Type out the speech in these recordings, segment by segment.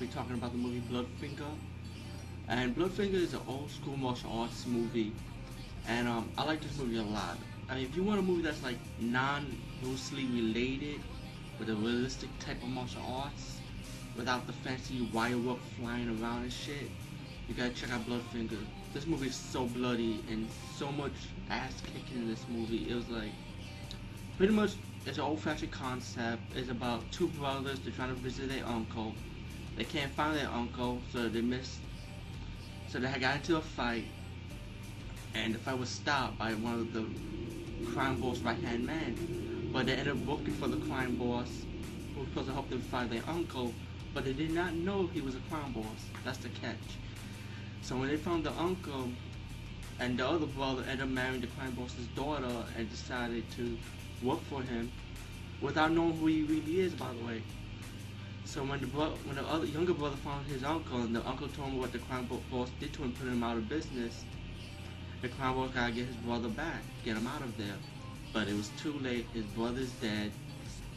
be talking about the movie Bloodfinger. And Bloodfinger is an old school martial arts movie. And um, I like this movie a lot. I mean, if you want a movie that's like non-loosely related with a realistic type of martial arts, without the fancy wire work flying around and shit, you gotta check out Bloodfinger. This movie is so bloody and so much ass kicking in this movie. It was like pretty much it's an old-fashioned concept. It's about two brothers. They're trying to visit their uncle. They can't find their uncle, so they miss. So they had got into a fight, and the fight was stopped by one of the crime boss right-hand man. But they ended up working for the crime boss, who was supposed to help them find their uncle. But they did not know he was a crime boss. That's the catch. So when they found the uncle, and the other brother ended up marrying the crime boss's daughter and decided to work for him without knowing who he really is, by the way. So when the bro- when the other younger brother found his uncle and the uncle told him what the crime boss did to him, put him out of business, the crime boss gotta get his brother back, get him out of there. But it was too late. His brother's dead.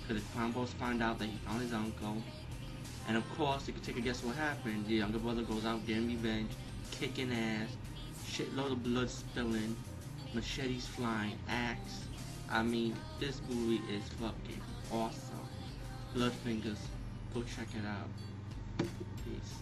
Cause the crime boss found out that he found his uncle. And of course, you can take a guess what happened. The younger brother goes out getting revenge, kicking ass, shitload of blood spilling, machetes flying, axe. I mean, this movie is fucking awesome. Blood Fingers, go check it out. Peace.